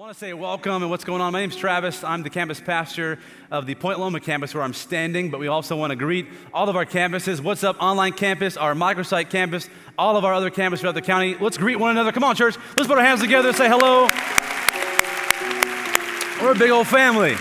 want to say welcome and what's going on. My name's Travis. I'm the campus pastor of the Point Loma campus where I'm standing, but we also want to greet all of our campuses. What's up, online campus, our microsite campus, all of our other campuses throughout the county. Let's greet one another. Come on, church. Let's put our hands together and say hello. We're a big old family.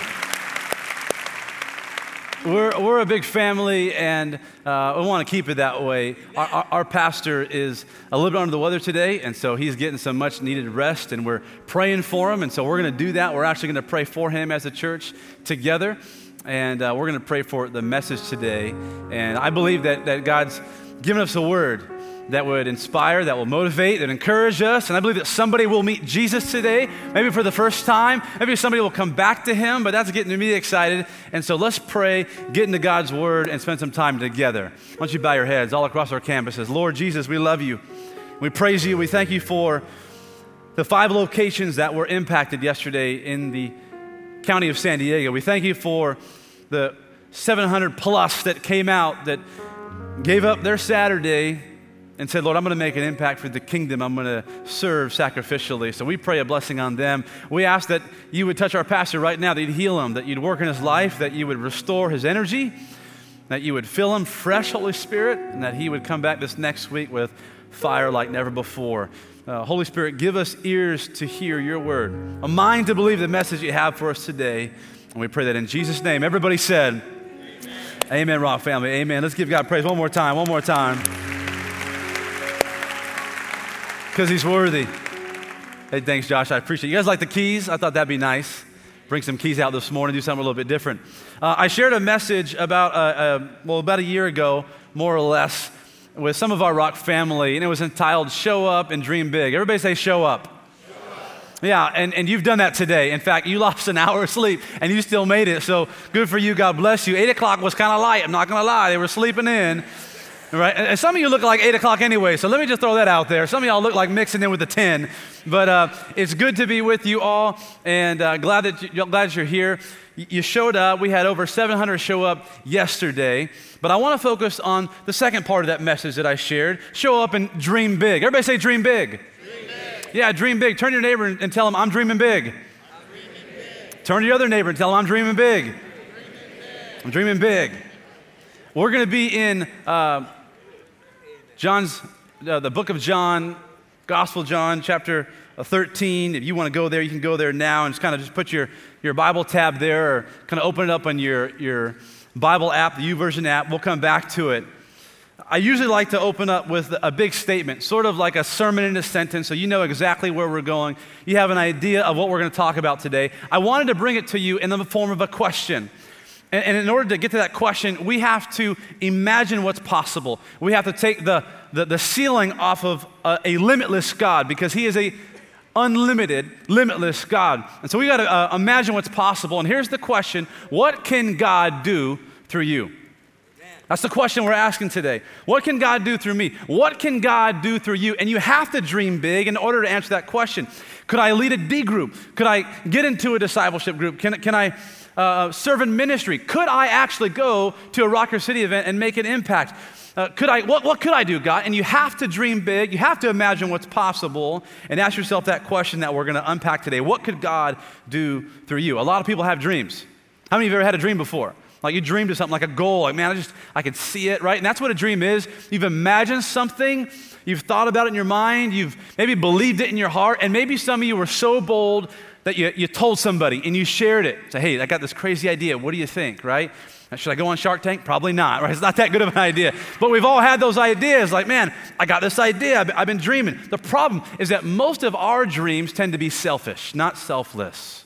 We're, we're a big family, and uh, we want to keep it that way. Our, our, our, pastor is a little bit under the weather today, and so he's getting some much needed rest, and we're praying for him. And so we're going to do that. We're actually going to pray for him as a church together, and uh, we're going to pray for the message today. And I believe that, that God's given us a word that would inspire, that will motivate, that encourage us. And I believe that somebody will meet Jesus today, maybe for the first time. Maybe somebody will come back to him, but that's getting me excited. And so let's pray, get into God's word, and spend some time together. Why don't you bow your heads all across our campuses? Lord Jesus, we love you. We praise you. We thank you for the five locations that were impacted yesterday in the county of San Diego. We thank you for the 700 plus that came out that gave up their Saturday and said, Lord, I'm going to make an impact for the kingdom. I'm going to serve sacrificially. So we pray a blessing on them. We ask that you would touch our pastor right now, that you'd heal him, that you'd work in his life, that you would restore his energy, that you would fill him fresh, Holy Spirit, and that he would come back this next week with fire like never before. Uh, Holy Spirit, give us ears to hear your word, a mind to believe the message you have for us today. And we pray that in Jesus' name. Everybody said, Amen, Amen Rock family. Amen. Let's give God praise one more time. One more time because he's worthy. Hey, thanks, Josh. I appreciate it. You guys like the keys? I thought that'd be nice. Bring some keys out this morning, do something a little bit different. Uh, I shared a message about, uh, uh, well, about a year ago, more or less, with some of our rock family, and it was entitled Show Up and Dream Big. Everybody say, Show Up. Yeah, and, and you've done that today. In fact, you lost an hour of sleep and you still made it. So good for you. God bless you. Eight o'clock was kind of light. I'm not going to lie. They were sleeping in. Right? And some of you look like 8 o'clock anyway, so let me just throw that out there. Some of y'all look like mixing in with the 10. But uh, it's good to be with you all, and uh, glad, that you, glad you're here. You showed up. We had over 700 show up yesterday. But I want to focus on the second part of that message that I shared show up and dream big. Everybody say, dream big. Dream big. Yeah, dream big. Turn to your neighbor and, and tell him, I'm dreaming big. I'm dreaming big. Turn to your other neighbor and tell him, I'm dreaming big. I'm dreaming big. I'm dreaming big. We're going to be in. Uh, John's, uh, the book of John, Gospel John, chapter uh, 13. If you want to go there, you can go there now and just kind of just put your, your Bible tab there or kind of open it up on your, your Bible app, the YouVersion app. We'll come back to it. I usually like to open up with a big statement, sort of like a sermon in a sentence, so you know exactly where we're going. You have an idea of what we're going to talk about today. I wanted to bring it to you in the form of a question. And, and in order to get to that question, we have to imagine what's possible. We have to take the, the, the ceiling off of a, a, limitless God because He is a unlimited, limitless God. And so we got to uh, imagine what's possible. And here's the question What can God do through you? That's the question we're asking today. What can God do through me? What can God do through you? And you have to dream big in order to answer that question. Could I lead a D group? Could I get into a discipleship group? Can, can I uh, serve in ministry? Could I actually go to a Rock the City event and make an impact? Uh, could I, what, what could I do, God? And you have to dream big. You have to imagine what's possible and ask yourself that question that we're going to unpack today. What could God do through you? A lot of people have dreams. How many of you ever had a dream before? Like you dreamed of something like a goal, like, man, I just, I can see it, right? And that's what a dream is. You've imagined something, you've thought about it in your mind, you've maybe believed it in your heart, and maybe some of you were so bold that you, you told somebody and you shared it. Say, hey, I got this crazy idea. What do you think, right? Should I go on Shark Tank? Probably not, right? It's not that good of an idea. But we've all had those ideas like, man, I got this idea. I've been dreaming. The problem is that most of our dreams tend to be selfish, not selfless.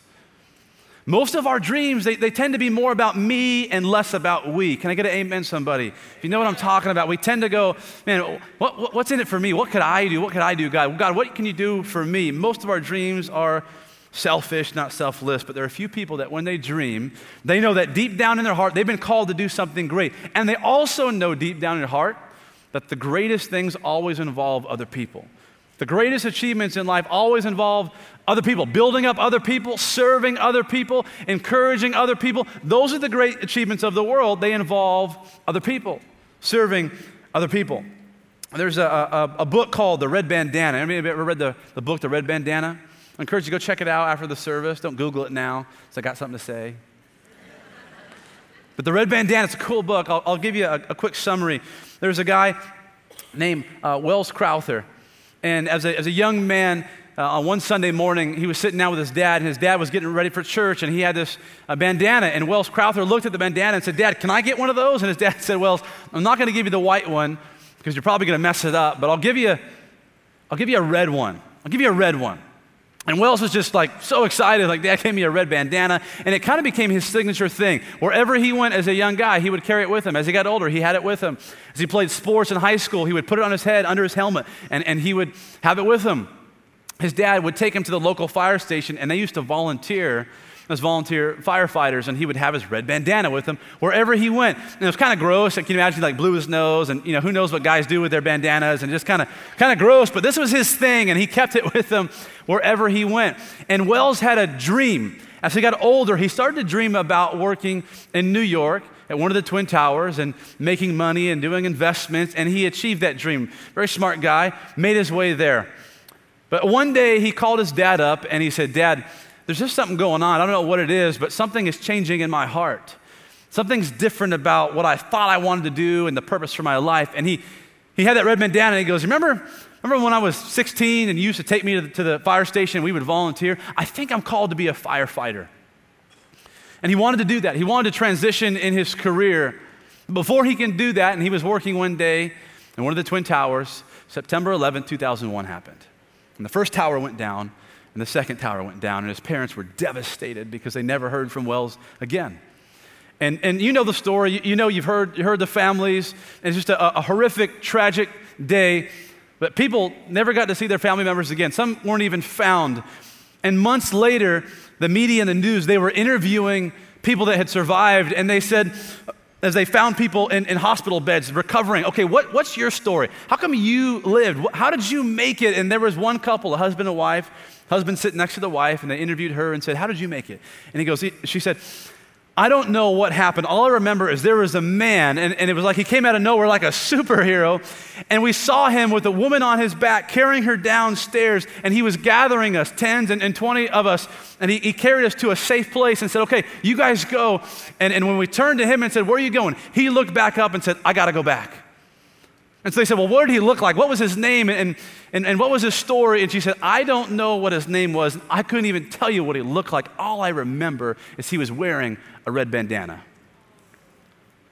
Most of our dreams, they, they tend to be more about me and less about we. Can I get an amen, somebody? If you know what I'm talking about, we tend to go, man, what, what, what's in it for me? What could I do? What could I do, God? God, what can you do for me? Most of our dreams are selfish, not selfless, but there are a few people that when they dream, they know that deep down in their heart, they've been called to do something great. And they also know deep down in their heart that the greatest things always involve other people. The greatest achievements in life always involve other people, building up other people, serving other people, encouraging other people. Those are the great achievements of the world. They involve other people, serving other people. There's a, a, a book called The Red Bandana. Anybody ever read the, the book, The Red Bandana? I encourage you to go check it out after the service. Don't Google it now, so I got something to say. But The Red Bandana, it's a cool book. I'll, I'll give you a, a, quick summary. There's a guy named uh, Welles Crowther. And as a, as a young man, uh, on one Sunday morning, he was sitting down with his dad, and his dad was getting ready for church, and he had this uh, bandana. And Welles Crowther looked at the bandana and said, Dad, can I get one of those? And his dad said, Welles, I'm not going to give you the white one because you're probably going to mess it up, but I'll give, you, I'll give you a red one. I'll give you a red one. And Welles was just like so excited, like dad gave me a red bandana, and it kind of became his signature thing. Wherever he went as a young guy, he would carry it with him. As he got older, he had it with him. As he played sports in high school, he would put it on his head under his helmet, and, and he would have it with him. His dad would take him to the local fire station, and they used to volunteer as volunteer firefighters, and he would have his red bandana with him wherever he went. And it was kind of gross. Can you imagine, like, blew his nose, and, you know, who knows what guys do with their bandanas, and just kind of kind of gross. But this was his thing, and he kept it with him wherever he went. And Welles had a dream. As he got older, he started to dream about working in New York at one of the Twin Towers and making money and doing investments, and he achieved that dream. Very smart guy, made his way there. But one day he called his dad up and he said, Dad, there's just something going on. I don't know what it is, but something is changing in my heart. Something's different about what I thought I wanted to do and the purpose for my life. And he, he had that red bandana and he goes, remember, remember when I was 16 and you used to take me to the, to the fire station we would volunteer? I think I'm called to be a firefighter. And he wanted to do that. He wanted to transition in his career. Before he can do that, and he was working one day in one of the Twin Towers, September 11, 2001 happened. And the first tower went down, and the second tower went down, and his parents were devastated because they never heard from Welles again. And, and you know the story. You, you know you've heard, you heard the families. It's just a, a horrific, tragic day. But people never got to see their family members again. Some weren't even found. And months later, the media and the news, they were interviewing people that had survived, and they said, as they found people in, in hospital beds recovering. Okay, what, what's your story? How come you lived? How did you make it? And there was one couple, a husband and wife, husband sitting next to the wife, and they interviewed her and said, How did you make it? And he goes, he, She said, I don't know what happened. All I remember is there was a man, and, and, it was like he came out of nowhere like a superhero. And we saw him with a woman on his back carrying her downstairs, and he was gathering us, tens and, and 20 of us. And he, he, carried us to a safe place and said, Okay, you guys go. And, and when we turned to him and said, Where are you going? He looked back up and said, I got to go back. And so they said, Well, what did he look like? What was his name? And, and, and what was his story? And she said, I don't know what his name was. I couldn't even tell you what he looked like. All I remember is he was wearing a red bandana.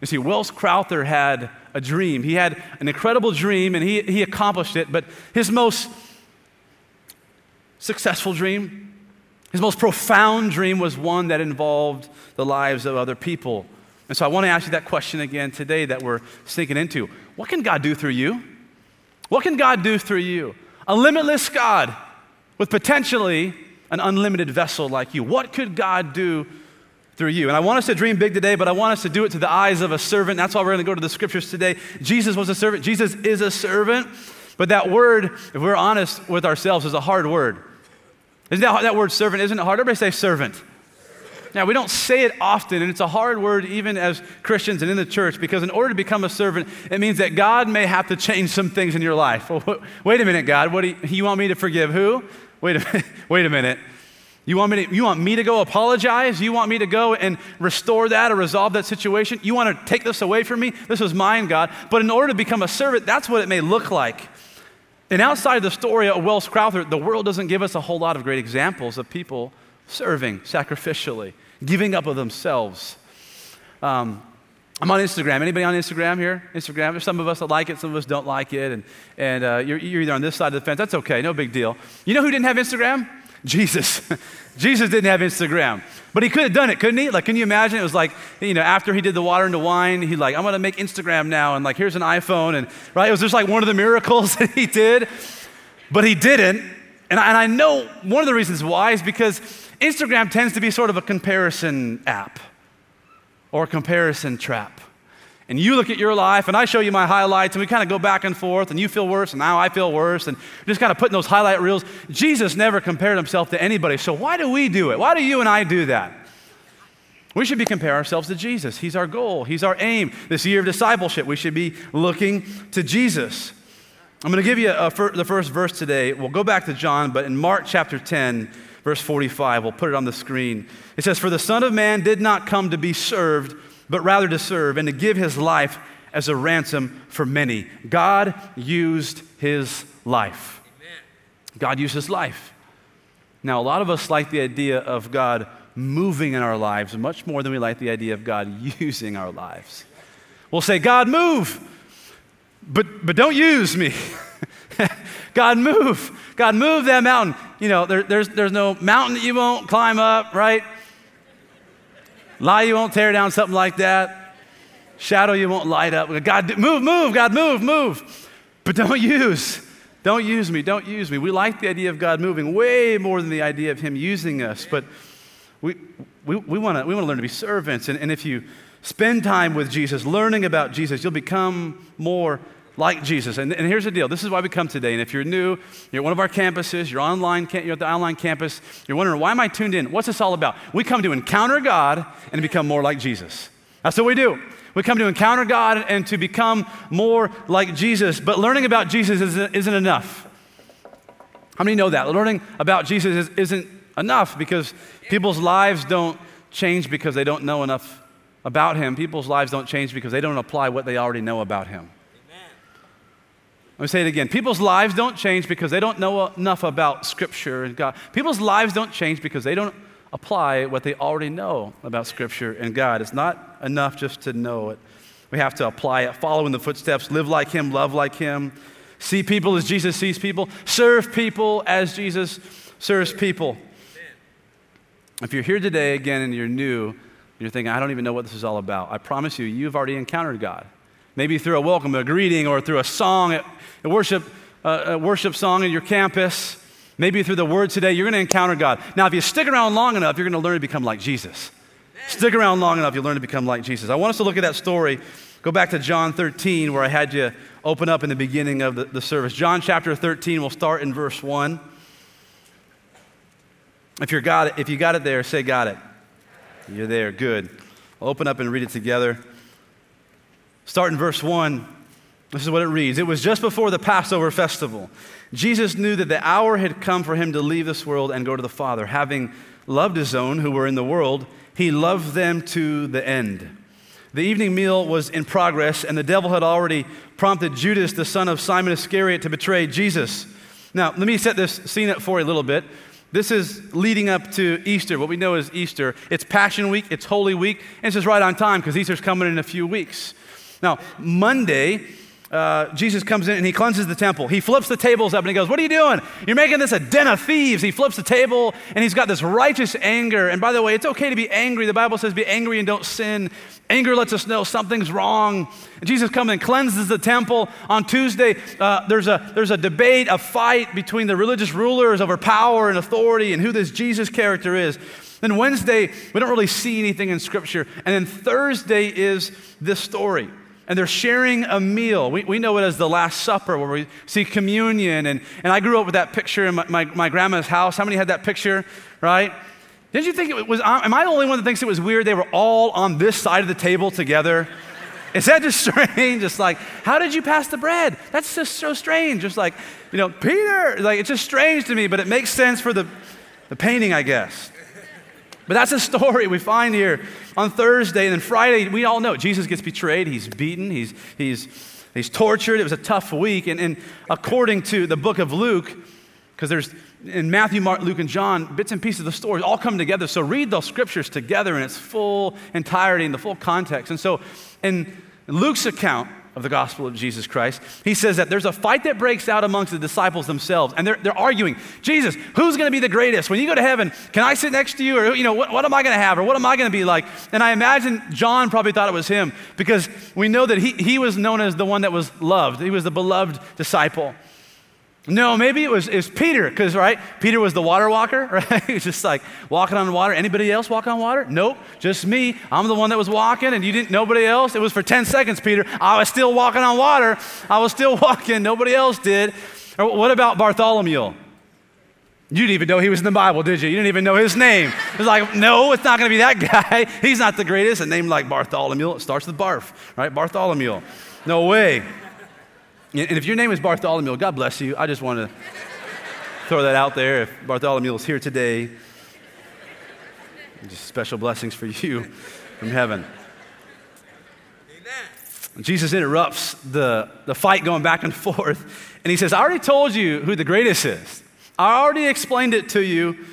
You see, Welles Crowther had a dream. He had an incredible dream and he, he accomplished it, but his most successful dream, his most profound dream was one that involved the lives of other people. And so I want to ask you that question again today that we're sinking into. What can God do through you? What can God do through you? A limitless God with potentially an unlimited vessel like you. What could God do through you. And I want us to dream big today, but I want us to do it to the eyes of a servant. That's why we're going to go to the scriptures today. Jesus was a servant, Jesus is a servant. But that word, if we're honest with ourselves, is a hard word. Isn't that, that word servant? Isn't it hard? Everybody say servant. Now, we don't say it often, and it's a hard word even as Christians and in the church because in order to become a servant, it means that God may have to change some things in your life. Well, wait a minute, God. What do you, you want me to forgive who? Wait a minute. Wait a minute. You want, me to, you want me to go apologize? You want me to go and restore that or resolve that situation? You want to take this away from me? This was mine, God. But in order to become a servant, that's what it may look like. And outside the story of Welles Crowther, the world doesn't give us a whole lot of great examples of people serving sacrificially, giving up of themselves. Um, I'm on Instagram. Anybody on Instagram here? Instagram? There's some of us that like it, some of us don't like it. And, and uh, you're, you're either on this side of the fence. That's okay, no big deal. You know who didn't have Instagram? Jesus. Jesus didn't have Instagram, but he could have done it, couldn't he? Like, can you imagine? It was like, you know, after he did the water into wine, he's like, I'm going to make Instagram now, and like, here's an iPhone, and right? It was just like one of the miracles that he did, but he didn't. And I, and I know one of the reasons why is because Instagram tends to be sort of a comparison app or a comparison trap and you look at your life and I show you my highlights and we kind of go back and forth and you feel worse and now I feel worse and just kind of putting those highlight reels. Jesus never compared himself to anybody. So why do we do it? Why do you and I do that? We should be comparing ourselves to Jesus. He's our goal. He's our aim. This year of discipleship, we should be looking to Jesus. I'm going to give you fir- the first verse today. We'll go back to John, but in Mark chapter 10, verse 45, we'll put it on the screen. It says, For the Son of Man did not come to be served, but rather to serve and to give his life as a ransom for many. God used his life. God used his life. Now, a lot of us like the idea of God moving in our lives much more than we like the idea of God using our lives. We'll say, God, move, but, but don't use me. God, move. God, move that mountain. You know, there, there's, there's no mountain that you won't climb up, right? Lie you won't tear down, something like that. Shadow you won't light up. God, move, move, God, move, move. But don't use. Don't use me. Don't use me. We like the idea of God moving way more than the idea of Him using us. But we, we, we want to we wanna learn to be servants. And, and if you spend time with Jesus, learning about Jesus, you'll become more like Jesus. And, and, here's the deal this is why we come today. And if you're new, you're at one of our campuses, you're online, you're at the online campus, you're wondering, why am I tuned in? What's this all about? We come to encounter God and become more like Jesus. That's what we do. We come to encounter God and to become more like Jesus. But learning about Jesus isn't, isn't enough. How many know that? Learning about Jesus is, not enough because people's lives don't change because they don't know enough about Him. People's lives don't change because they don't apply what they already know about Him. Let me say it again. People's lives don't change because they don't know enough about Scripture and God. People's lives don't change because they don't apply what they already know about Scripture and God. It's not enough just to know it. We have to apply it, follow in the footsteps, live like Him, love like Him, see people as Jesus sees people, serve people as Jesus serves people. If you're here today again and you're new, you're thinking, I don't even know what this is all about. I promise you, you've already encountered God. Maybe through a welcome, a greeting, or through a song, a worship, a worship song at your campus. Maybe through the word today, you're going to encounter God. Now, if you stick around long enough, you're going to learn to become like Jesus. Stick around long enough, you'll learn to become like Jesus. I want us to look at that story. Go back to John 13, where I had you open up in the beginning of the, the service. John chapter 13, we'll start in verse 1. If, you're got it, if you got it there, say, Got it. You're there, good. I'll open up and read it together. Start in verse 1. This is what it reads It was just before the Passover festival. Jesus knew that the hour had come for him to leave this world and go to the Father. Having loved his own who were in the world, he loved them to the end. The evening meal was in progress, and the devil had already prompted Judas, the son of Simon Iscariot, to betray Jesus. Now, let me set this scene up for you a little bit. This is leading up to Easter, what we know as Easter. It's Passion Week, it's Holy Week, and it's just right on time because Easter's coming in a few weeks. Now, Monday, uh, Jesus comes in and he cleanses the temple. He flips the tables up and he goes, What are you doing? You're making this a den of thieves. He flips the table and he's got this righteous anger. And by the way, it's okay to be angry. The Bible says, Be angry and don't sin. Anger lets us know something's wrong. And Jesus comes and cleanses the temple. On Tuesday, uh, there's, a, there's a debate, a fight between the religious rulers over power and authority and who this Jesus character is. Then Wednesday, we don't really see anything in Scripture. And then Thursday is this story and they're sharing a meal. We, we know it as the Last Supper, where we see communion. And, and I grew up with that picture in my, my, my grandma's house. How many had that picture, right? Didn't you think it was, uh, am I the only one that thinks it was weird they were all on this side of the table together? Is that just strange? It's like, how did you pass the bread? That's just so strange. Just like, you know, Peter, like, it's just strange to me, but it makes sense for the, the painting, I guess. But that's a story we find here on Thursday. And then Friday, we all know Jesus gets betrayed, he's beaten, he's, he's, he's tortured. It was a tough week. And, and according to the book of Luke, because there's in Matthew, Mark, Luke, and John, bits and pieces of the stories all come together. So read those scriptures together in its full entirety and the full context. And so in Luke's account, of the gospel of Jesus Christ. He says that there's a fight that breaks out amongst the disciples themselves, and they're, they're arguing, Jesus, who's going to be the greatest? When you go to heaven, can I sit next to you? Or, you know, what, what am I going to have? Or what am I going to be like? And I imagine John probably thought it was him because we know that he, he was known as the one that was loved. He was the beloved disciple. No, maybe it was, it was Peter, because, right, Peter was the water walker, right? he was just like walking on water. Anybody else walk on water? Nope, just me. I'm the one that was walking, and you didn't, nobody else. It was for 10 seconds, Peter. I was still walking on water. I was still walking. Nobody else did. Or what about Bartholomew? You didn't even know he was in the Bible, did you? You didn't even know his name. It's like, no, it's not going to be that guy. He's not the greatest. A name like Bartholomew, it starts with barf, right? Bartholomew. No way. And if your name is Bartholomew, God bless you. I just want to throw that out there. If Bartholomew is here today, just special blessings for you from heaven. Amen. Jesus interrupts the, the fight going back and forth, and he says, I already told you who the greatest is. I already explained it to you.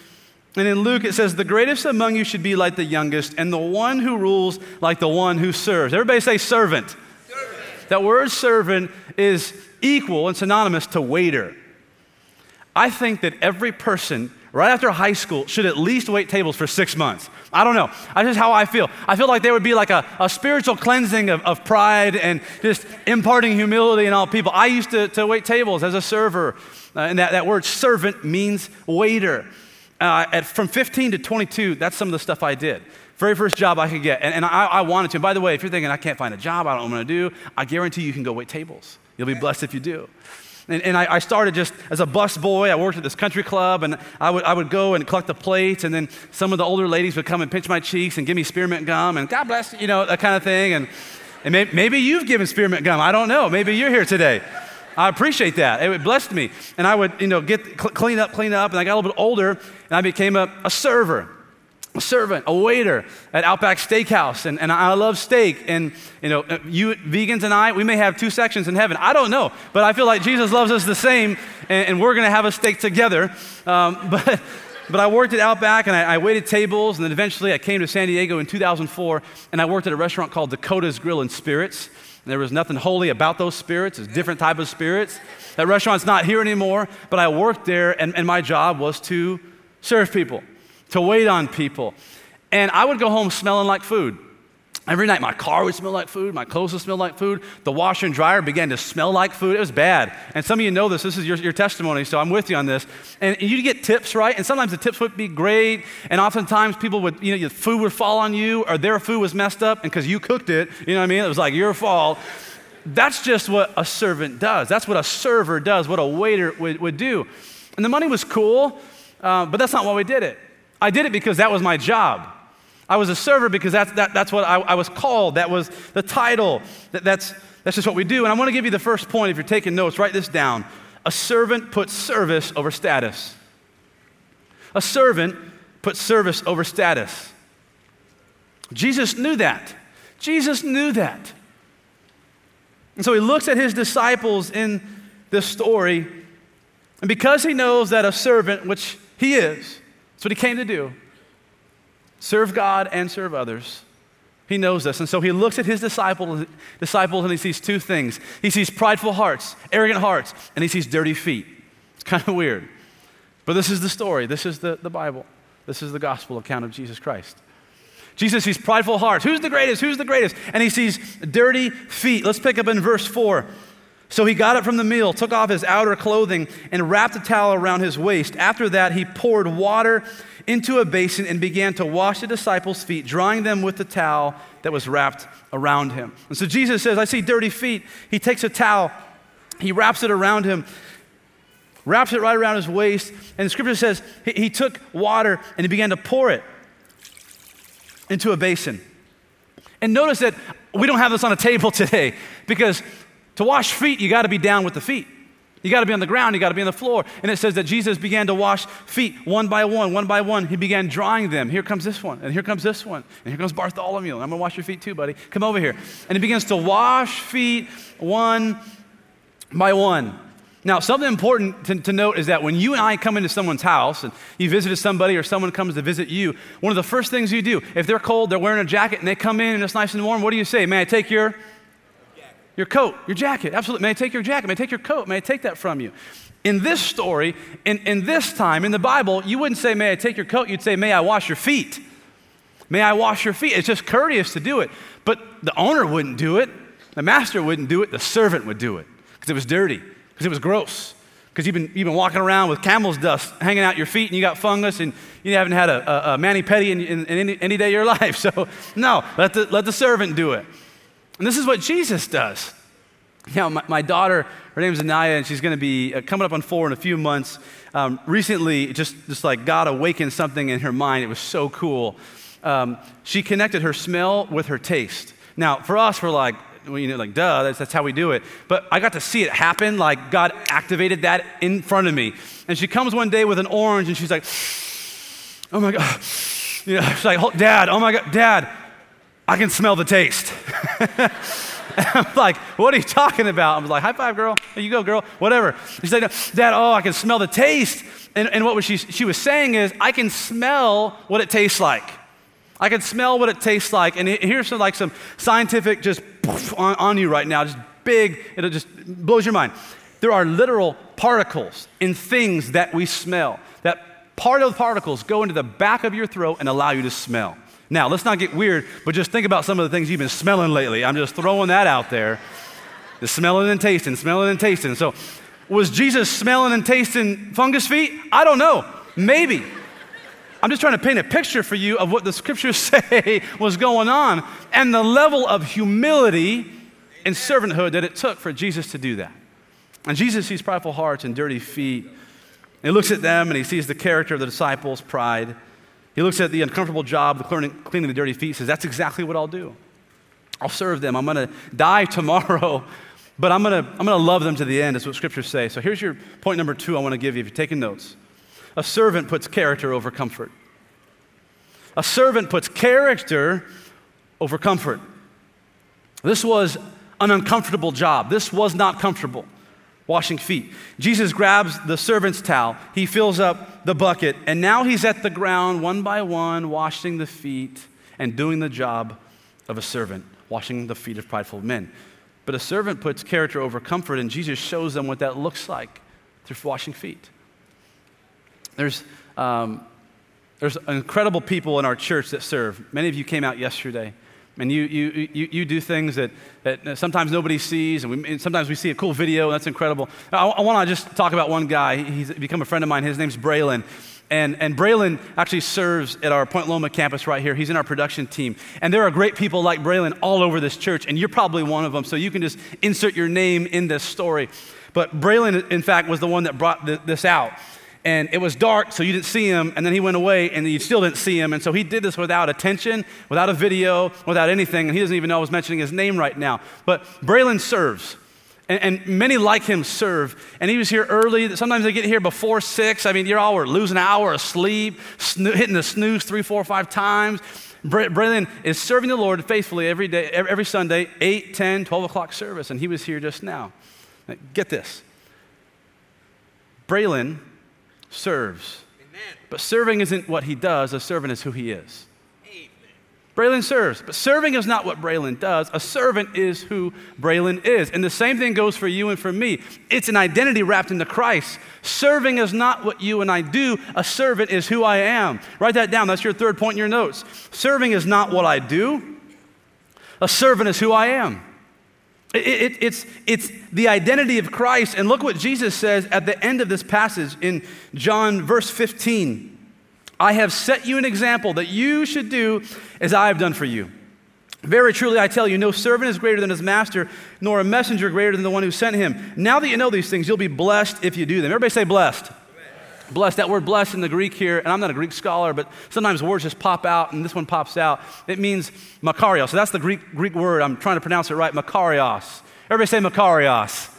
And in Luke, it says, The greatest among you should be like the youngest, and the one who rules like the one who serves. Everybody say servant. That word servant is equal and synonymous to waiter. I think that every person right after high school should at least wait tables for six months. I don't know. That's just how I feel. I feel like there would be like a, a spiritual cleansing of, of pride and just imparting humility in all people. I used to, to wait tables as a server, uh, and that, that word servant means waiter. Uh, at, from 15 to 22, that's some of the stuff I did. Very first job I could get. And, and I, I, wanted to. And by the way, if you're thinking, I can't find a job, I don't know what I'm going to do, I guarantee you can go wait tables. You'll be blessed if you do. And, and I, I, started just as a bus boy. I worked at this country club, and I would, I would go and collect the plates, and then some of the older ladies would come and pinch my cheeks and give me spearmint gum, and God bless you, you know, that kind of thing. And, and may, maybe you've given spearmint gum. I don't know. Maybe you're here today. I appreciate that. It blessed me. And I would, you know, get clean up, clean up, and I got a little bit older, and I became a, a server a servant, a waiter at Outback Steakhouse, and, and I love steak. And you know, you vegans and I, we may have two sections in heaven. I don't know, but I feel like Jesus loves us the same, and, and we're going to have a steak together. Um, but but I worked at Outback, and I, I, waited tables, and then eventually I came to San Diego in 2004, and I worked at a restaurant called Dakota's Grill and Spirits. And there was nothing holy about those spirits; it's different type of spirits. That restaurant's not here anymore, but I worked there, and, and my job was to serve people to wait on people. And I would go home smelling like food. Every night, my car would smell like food, my clothes would smell like food, the washer and dryer began to smell like food. It was bad. And some of you know this, this is your, your testimony, so I'm with you on this. And you get tips, right? And sometimes the tips would be great, and oftentimes people would, you know, your food would fall on you, or their food was messed up, and because you cooked it, you know what I mean? It was like your fault. That's just what a servant does. That's what a server does, what a waiter would, would do. And the money was cool, uh, but that's not why we did it. I did it because that was my job. I was a server because that's, that, that's what I, I, was called. That was the title. That, that's, that's just what we do. And I want to give you the first point. If you're taking notes, write this down. A servant puts service over status. A servant puts service over status. Jesus knew that. Jesus knew that. And so he looks at his disciples in this story, and because he knows that a servant, which he is, that's what he came to do serve God and serve others. He knows this. And so he looks at his disciples, disciples and he sees two things. He sees prideful hearts, arrogant hearts, and he sees dirty feet. It's kind of weird. But this is the story. This is the, the Bible. This is the gospel account of Jesus Christ. Jesus sees prideful hearts. Who's the greatest? Who's the greatest? And he sees dirty feet. Let's pick up in verse 4. So he got up from the meal, took off his outer clothing, and wrapped a towel around his waist. After that, he poured water into a basin and began to wash the disciples' feet, drying them with the towel that was wrapped around him. And so Jesus says, I see dirty feet. He takes a towel, he wraps it around him, wraps it right around his waist. And the scripture says he, he took water and he began to pour it into a basin. And notice that we don't have this on a table today because to wash feet, you got to be down with the feet. You got to be on the ground, you got to be on the floor. And it says that Jesus began to wash feet one by one, one by one. He began drying them. Here comes this one, and here comes this one, and here comes Bartholomew. I'm going to wash your feet too, buddy. Come over here. And he begins to wash feet one by one. Now, something important to, to, note is that when you and I come into someone's house and you visited somebody or someone comes to visit you, one of the first things you do, if they're cold, they're wearing a jacket, and they come in and it's nice and warm, what do you say? May I take your your coat, your jacket. Absolutely. May I take your jacket? May I take your coat? May I take that from you? In this story, in, in this time, in the Bible, you wouldn't say, May I take your coat? You'd say, May I wash your feet? May I wash your feet? It's just courteous to do it. But the owner wouldn't do it, the master wouldn't do it, the servant would do it because it was dirty, because it was gross. Because you've been, you've been walking around with camel's dust hanging out your feet and you got fungus and you haven't had a, a, a mani pedi in, in, in any, any day of your life. So, no, let the, let the servant do it. And this is what Jesus does. Now, my, my daughter, her name is Anaya, and she's going to be uh, coming up on four in a few months. Um, recently, just, just like God awakened something in her mind. It was so cool. Um, she connected her smell with her taste. Now, for us, we're like, well, you know, like, duh, that's, that's how we do it. But I got to see it happen. Like, God activated that in front of me. And she comes one day with an orange and she's like, oh my God. You know, she's like, Dad, oh my God, Dad, I can smell the taste. I'm like, what are you talking about? I'm like, high five, girl. There you go, girl. Whatever. She's like, Dad, oh, I can smell the taste. And, and what was she, she was saying is, I can smell what it tastes like. I can smell what it tastes like. And here's some, like some scientific just on, on you right now, just big, it just blows your mind. There are literal particles in things that we smell. That part of the particles go into the back of your throat and allow you to smell. Now, let's not get weird, but just think about some of the things you've been smelling lately. I'm just throwing that out there. The smelling and tasting, smelling and tasting. So, was Jesus smelling and tasting fungus feet? I don't know. Maybe. I'm just trying to paint a picture for you of what the scriptures say was going on and the level of humility and servanthood that it took for Jesus to do that. And Jesus sees prideful hearts and dirty feet. He looks at them and he sees the character of the disciples' pride. He looks at the uncomfortable job of cleaning, cleaning the dirty feet, says, That's exactly what I'll do. I'll serve them. I'm going to die tomorrow, but I'm going to I'm going to love them to the end, is what scriptures say. So here's your point number two I want to give you if you're taking notes. A servant puts character over comfort. A servant puts character over comfort. This was an uncomfortable job. This was not comfortable washing feet. Jesus grabs the servant's towel, he fills up the bucket, and now he's at the ground one by one, washing the feet and doing the job of a servant, washing the feet of prideful men. But a servant puts character over comfort, and Jesus shows them what that looks like through washing feet. There's, um, there's incredible people in our church that serve. Many of you came out yesterday. And you, you, you, you do things that, that sometimes nobody sees, and, we, and sometimes we see a cool video, and that's incredible. I, I want to just talk about one guy. He's become a friend of mine. His name's Braylon. And, and Braylon actually serves at our Point Loma campus right here. He's in our production team. And there are great people like Braylon all over this church, and you're probably one of them, so you can just insert your name in this story. But Braylon, in fact, was the one that brought this out and it was dark, so you didn't see him, and then he went away, and you still didn't see him. And so he did this without attention, without a video, without anything, and he doesn't even know I was mentioning his name right now. But Braylon serves. And, and, many like him serve. And he was here early. Sometimes they get here before six. I mean, you're all losing an hour of sleep, snoo- hitting the snooze three, four, five times. Braylon is serving the Lord faithfully every day, every Sunday, 8, 10, 12 o'clock service. And he was here just now. Get this. Braylon serves. Amen. But serving isn't what he does, a servant is who he is. Amen. Braylon serves, but serving is not what Braylon does. A servant is who Braylon is. And the same thing goes for you and for me. It's an identity wrapped into Christ. Serving is not what you and I do, a servant is who I am. Write that down. That's your third point in your notes. Serving is not what I do, a servant is who I am. It, it, it's, it's the identity of Christ. And look what Jesus says at the end of this passage in John, verse 15. I have set you an example that you should do as I have done for you. Very truly, I tell you, no servant is greater than his master, nor a messenger greater than the one who sent him. Now that you know these things, you'll be blessed if you do them. Everybody say blessed. Blessed, that word blessed in the Greek here, and I'm not a Greek scholar, but sometimes words just pop out, and this one pops out. It means makarios. So that's the Greek, Greek word. I'm trying to pronounce it right. Makarios. Everybody say makarios.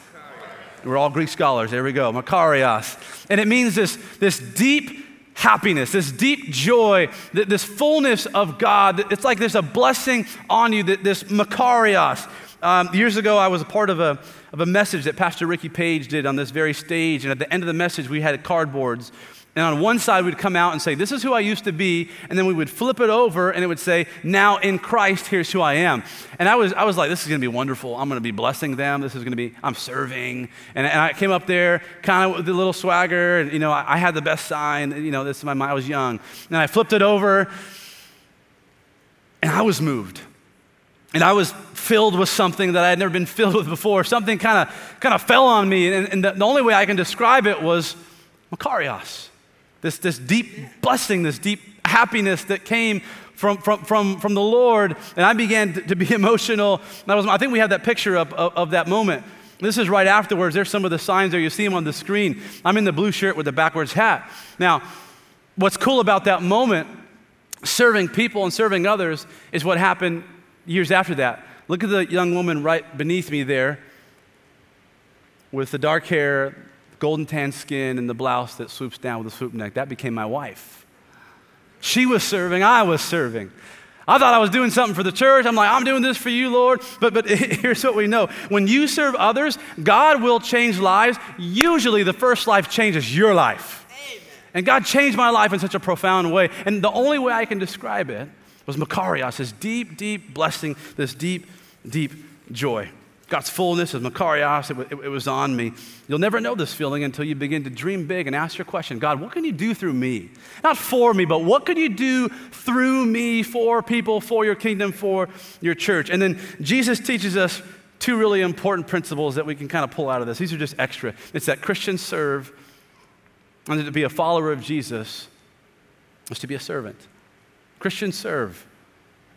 We're all Greek scholars. There we go. Makarios. And it means this, this deep happiness, this deep joy, this fullness of God. It's like there's a blessing on you, this makarios. Um, years ago, I was a part of a, of a message that Pastor Ricky Page did on this very stage. And at the end of the message, we had cardboards. And on one side, we'd come out and say, This is who I used to be. And then we would flip it over and it would say, Now in Christ, here's who I am. And I was, I was like, This is going to be wonderful. I'm going to be blessing them. This is going to be, I'm serving. And, and I came up there kind of with a little swagger. And, you know, I, I had the best sign. You know, this is my mind. I was young. And I flipped it over and I was moved. And I was filled with something that I had never been filled with before. Something kind of kind of fell on me. And, and the, the, only way I can describe it was Makarios. This, this deep blessing, this deep happiness that came from, from, from, from the Lord. And I began to, to be emotional. That was, I think we have that picture of, of, of that moment. This is right afterwards. There's some of the signs there. You see them on the screen. I'm in the blue shirt with the backwards hat. Now, what's cool about that moment, serving people and serving others, is what happened years after that. Look at the young woman right beneath me there with the dark hair, golden tan skin, and the blouse that swoops down with a swoop neck. That became my wife. She was serving, I was serving. I thought I was doing something for the church. I'm like, I'm doing this for you, Lord. But, but here's what we know when you serve others, God will change lives. Usually, the first life changes your life. Amen. And God changed my life in such a profound way. And the only way I can describe it was Makarios, this deep, deep blessing, this deep, deep joy. God's fullness of Makarios, it, it, it, was on me. You'll never know this feeling until you begin to dream big and ask your question God, what can you do through me? Not for me, but what can you do through me for people, for your kingdom, for your church? And then Jesus teaches us two really important principles that we can kind of pull out of this. These are just extra. It's that Christians serve, and to be a follower of Jesus is to be a servant. Christians serve.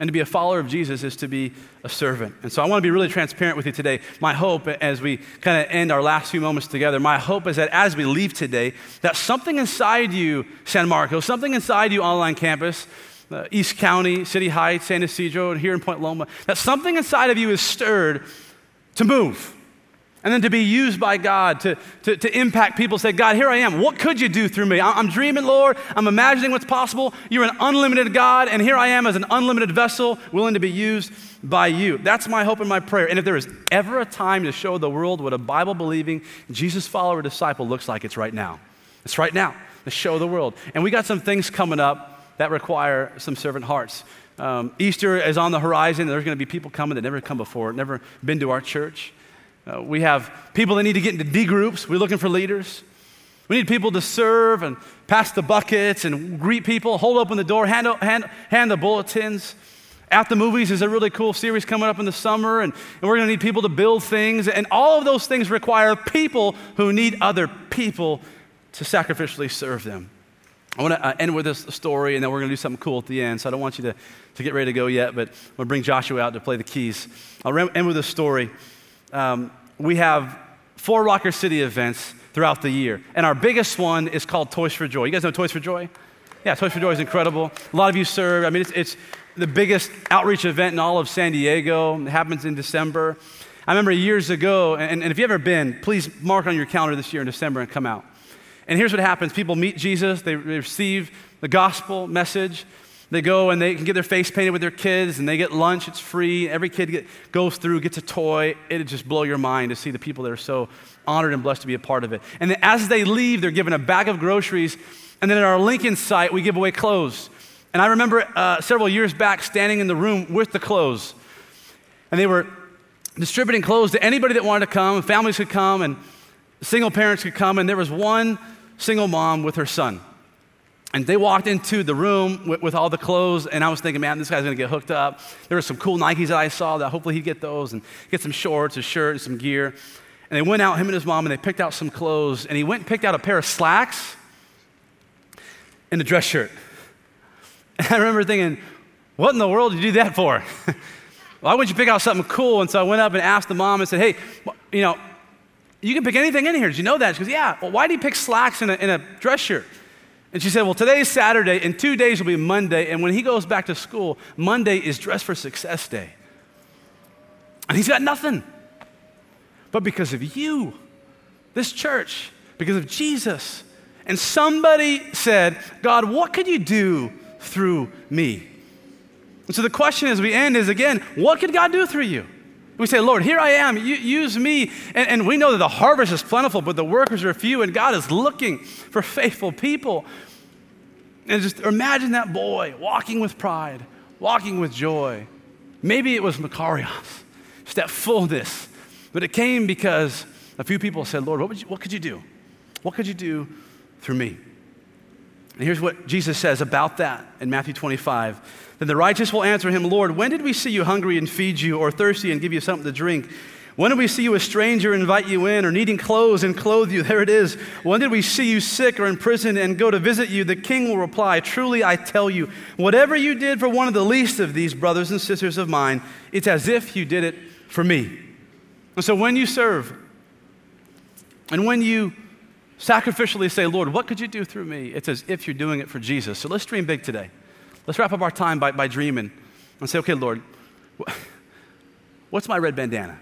And to be a follower of Jesus is to be a servant. And so I want to be really transparent with you today. My hope as we kind of end our last few moments together, my hope is that as we leave today, that something inside you, San Marcos, something inside you, online campus, uh, East County, City Heights, San Ysidro, and here in Point Loma, that something inside of you is stirred to move and then to be used by God to, to, to, impact people. Say, God, here I am. What could you do through me? I'm dreaming, Lord. I'm imagining what's possible. You're an unlimited God, and here I am as an unlimited vessel willing to be used by you. That's my hope and my prayer. And if there is ever a time to show the world what a Bible believing, Jesus follower disciple looks like, it's right now. It's right now to show the world. And we got some things coming up that require some servant hearts. Um, Easter is on the horizon. There's going to be people coming that never come before, never been to our church. Uh, we have people that need to get into D groups. We're looking for leaders. We need people to serve and pass the buckets and greet people, hold open the door, hand, hand, hand the bulletins. At the movies is a really cool series coming up in the summer, and, and we're going to need people to build things. And all of those things require people who need other people to sacrificially serve them. I want to uh, end with this story, and then we're going to do something cool at the end. So I don't want you to, to get ready to go yet, but I'm going to bring Joshua out to play the keys. I'll end with this story um, we have four Rock the City events throughout the year. And our biggest one is called Toys for Joy. You guys know Toys for Joy? Yeah, Toys for Joy is incredible. A lot of you serve. I mean, it's, it's the biggest outreach event in all of San Diego. It happens in December. I remember years ago, and, and if you've ever been, please mark on your calendar this year in December and come out. And here's what happens people meet Jesus, they receive the gospel message, they go and they can get their face painted with their kids and they get lunch. It's free. Every kid get, goes through, gets a toy. It'd just blow your mind to see the people that are so honored and blessed to be a part of it. And then as they leave, they're given a bag of groceries. And then at our Lincoln site, we give away clothes. And I remember uh, several years back standing in the room with the clothes. And they were distributing clothes to anybody that wanted to come. Families could come and single parents could come. And there was one single mom with her son. And they walked into the room with, with, all the clothes, and I was thinking, man, this guy's gonna get hooked up. There were some cool Nikes that I saw that hopefully he'd get those and get some shorts, a shirt, and some gear. And they went out, him and his mom, and they picked out some clothes. And he went and picked out a pair of slacks and a dress shirt. And I remember thinking, what in the world did you do that for? Why wouldn't you pick out something cool? And so I went up and asked the mom and said, hey, you know, you can pick anything in here. Did you know that? She goes, yeah. Well, why do you pick slacks and a, and a dress shirt? And she said, Well, today's Saturday, and two days will be Monday. And when he goes back to school, Monday is Dress for Success Day. And he's got nothing. But because of you, this church, because of Jesus, and somebody said, God, what could you do through me? And so the question as we end is again, what could God do through you? We say, Lord, here I am, you, use me. And, and we know that the harvest is plentiful, but the workers are few, and God is looking for faithful people. And just imagine that boy walking with pride, walking with joy. Maybe it was Makarios, just that fullness. But it came because a few people said, Lord, what, you, what could you do? What could you do through me? And here's what Jesus says about that in Matthew 25. Then the righteous will answer him, Lord, when did we see you hungry and feed you, or thirsty and give you something to drink? When did we see you a stranger and invite you in, or needing clothes and clothe you? There it is. When did we see you sick or in prison and go to visit you? The king will reply, Truly I tell you, whatever you did for one of the least of these brothers and sisters of mine, it's as if you did it for me. And so when you serve, and when you sacrificially say, Lord, what could you do through me? It's as if you're doing it for Jesus. So let's dream big today. Let's wrap up our time by, by dreaming and say, okay, Lord, what's my red bandana?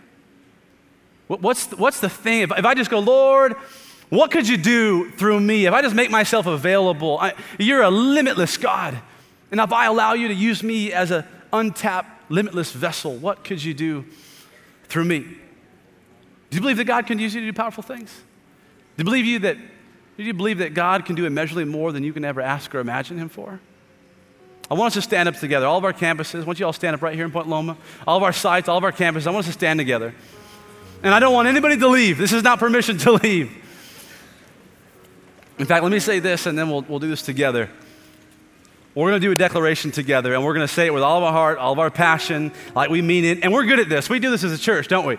What's the, what's the thing? If, if I just go, Lord, what could you do through me? If I just make myself available, I, you're a limitless God. And if I allow you to use me as an untapped, limitless vessel, what could you do through me? Do you believe that God can use you to do powerful things? Do you believe you that do you believe that God can do immeasurably more than you can ever ask or imagine him for? I want us to stand up together. All of our campuses, I want you all to stand up right here in Point Loma. All of our sites, all of our campuses, I want us to stand together. And I don't want anybody to leave. This is not permission to leave. In fact, let me say this and then we'll, we'll do this together. We're going to do a declaration together and we're going to say it with all of our heart, all of our passion, like we mean it. And we're good at this. We do this as a church, don't we?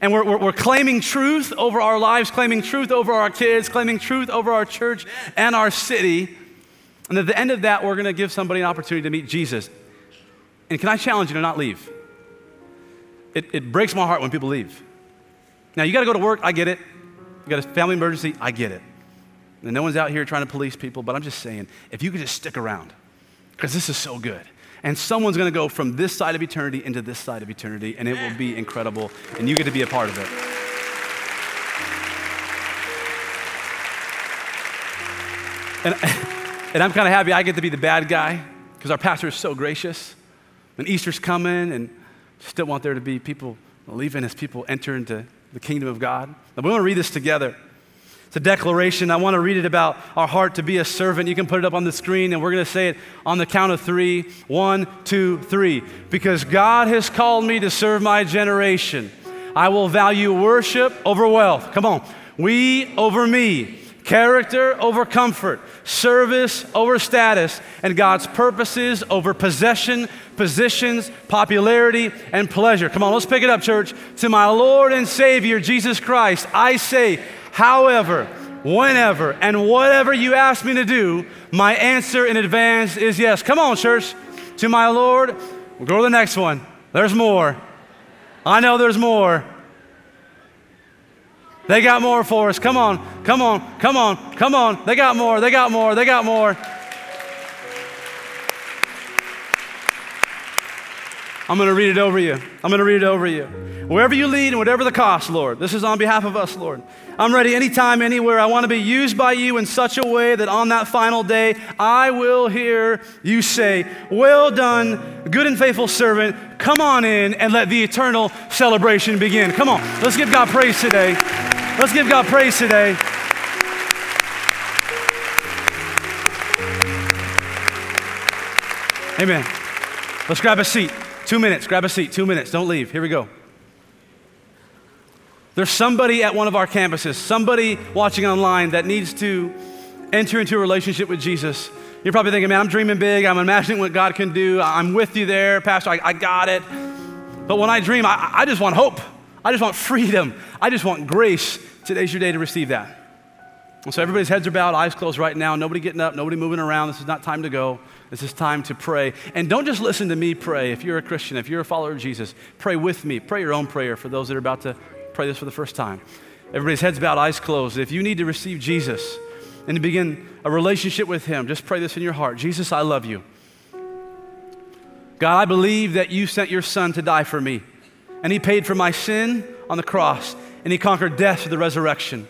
And we're, we're, we're, claiming truth over our lives, claiming truth over our kids, claiming truth over our church and our city. And at the end of that, we're going to give somebody an opportunity to meet Jesus. And can I challenge you to not leave? It, it breaks my heart when people leave. Now, you got to go to work, I get it. You got a family emergency, I get it. And no one's out here trying to police people, but I'm just saying, if you could just stick around, because this is so good. And someone's going to go from this side of eternity into this side of eternity, and it will be incredible, and you get to be a part of it. And, and I'm kind of happy I get to be the bad guy because our pastor is so gracious. And Easter's coming, and still want there to be people leaving as people enter into the kingdom of God. But we want to read this together. It's a declaration. I want to read it about our heart to be a servant. You can put it up on the screen, and we're going to say it on the count of three: one, two, three. Because God has called me to serve my generation, I will value worship over wealth. Come on. We over me. Character over comfort, service over status, and God's purposes over possession, positions, popularity, and pleasure. Come on, let's pick it up, church. To my Lord and Savior, Jesus Christ, I say, However, whenever, and whatever you ask me to do, my answer in advance is yes. Come on, church. To my Lord, we'll go to the next one. There's more. I know there's more. They got more for us. Come on, come on, come on, come on. They got more, they got more, they got more. I'm going to read it over you. I'm going to read it over you. Wherever you lead and whatever the cost, Lord, this is on behalf of us, Lord. I'm ready anytime, anywhere. I want to be used by you in such a way that on that final day, I will hear you say, Well done, good and faithful servant. Come on in and let the eternal celebration begin. Come on, let's give God praise today. Let's give God praise today. Amen. Let's grab a seat. Two minutes. Grab a seat. Two minutes. Don't leave. Here we go. There's somebody at one of our campuses, somebody watching online that needs to enter into a relationship with Jesus. You're probably thinking, man, I'm dreaming big. I'm imagining what God can do. I'm with you there, Pastor. I, I got it. But when I dream, I, I just want hope. I just want freedom. I just want grace. Today's your day to receive that. And so everybody's heads are bowed, eyes closed right now. Nobody getting up, nobody moving around. This is not time to go. This is time to pray. And don't just listen to me pray. If you're a Christian, if you're a follower of Jesus, pray with me. Pray your own prayer for those that are about to pray this for the first time. Everybody's heads bowed, eyes closed. If you need to receive Jesus and to begin a relationship with Him, just pray this in your heart Jesus, I love you. God, I believe that you sent your Son to die for me, and He paid for my sin on the cross, and He conquered death through the resurrection.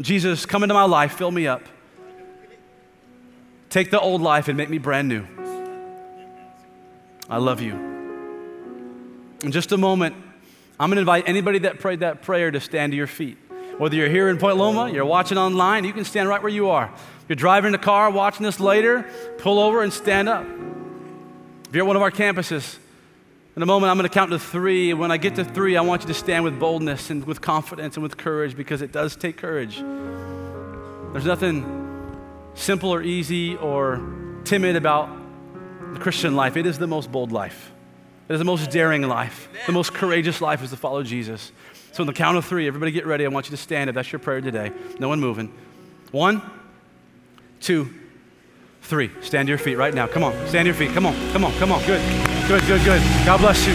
Jesus, come into my life, fill me up. Take the old life and make me brand new. I love you. In just a moment, I'm going to invite anybody that prayed that prayer to stand to your feet. Whether you're here in Point Loma, you're watching online, you can stand right where you are. If you're driving the car, watching this later, pull over and stand up. If you're at one of our campuses, in a moment I'm going to count to three. When I get to three, I want you to stand with boldness and with confidence and with courage because it does take courage. There's nothing simple or easy or timid about the Christian life, it is the most bold life. It is the most daring life. The most courageous life is to follow Jesus. So, on the count of three, everybody get ready. I want you to stand if that's your prayer today. No one moving. One, two, three. Stand to your feet right now. Come on. Stand to your feet. Come on. Come on. Come on. Good. Good, good, good. God bless you.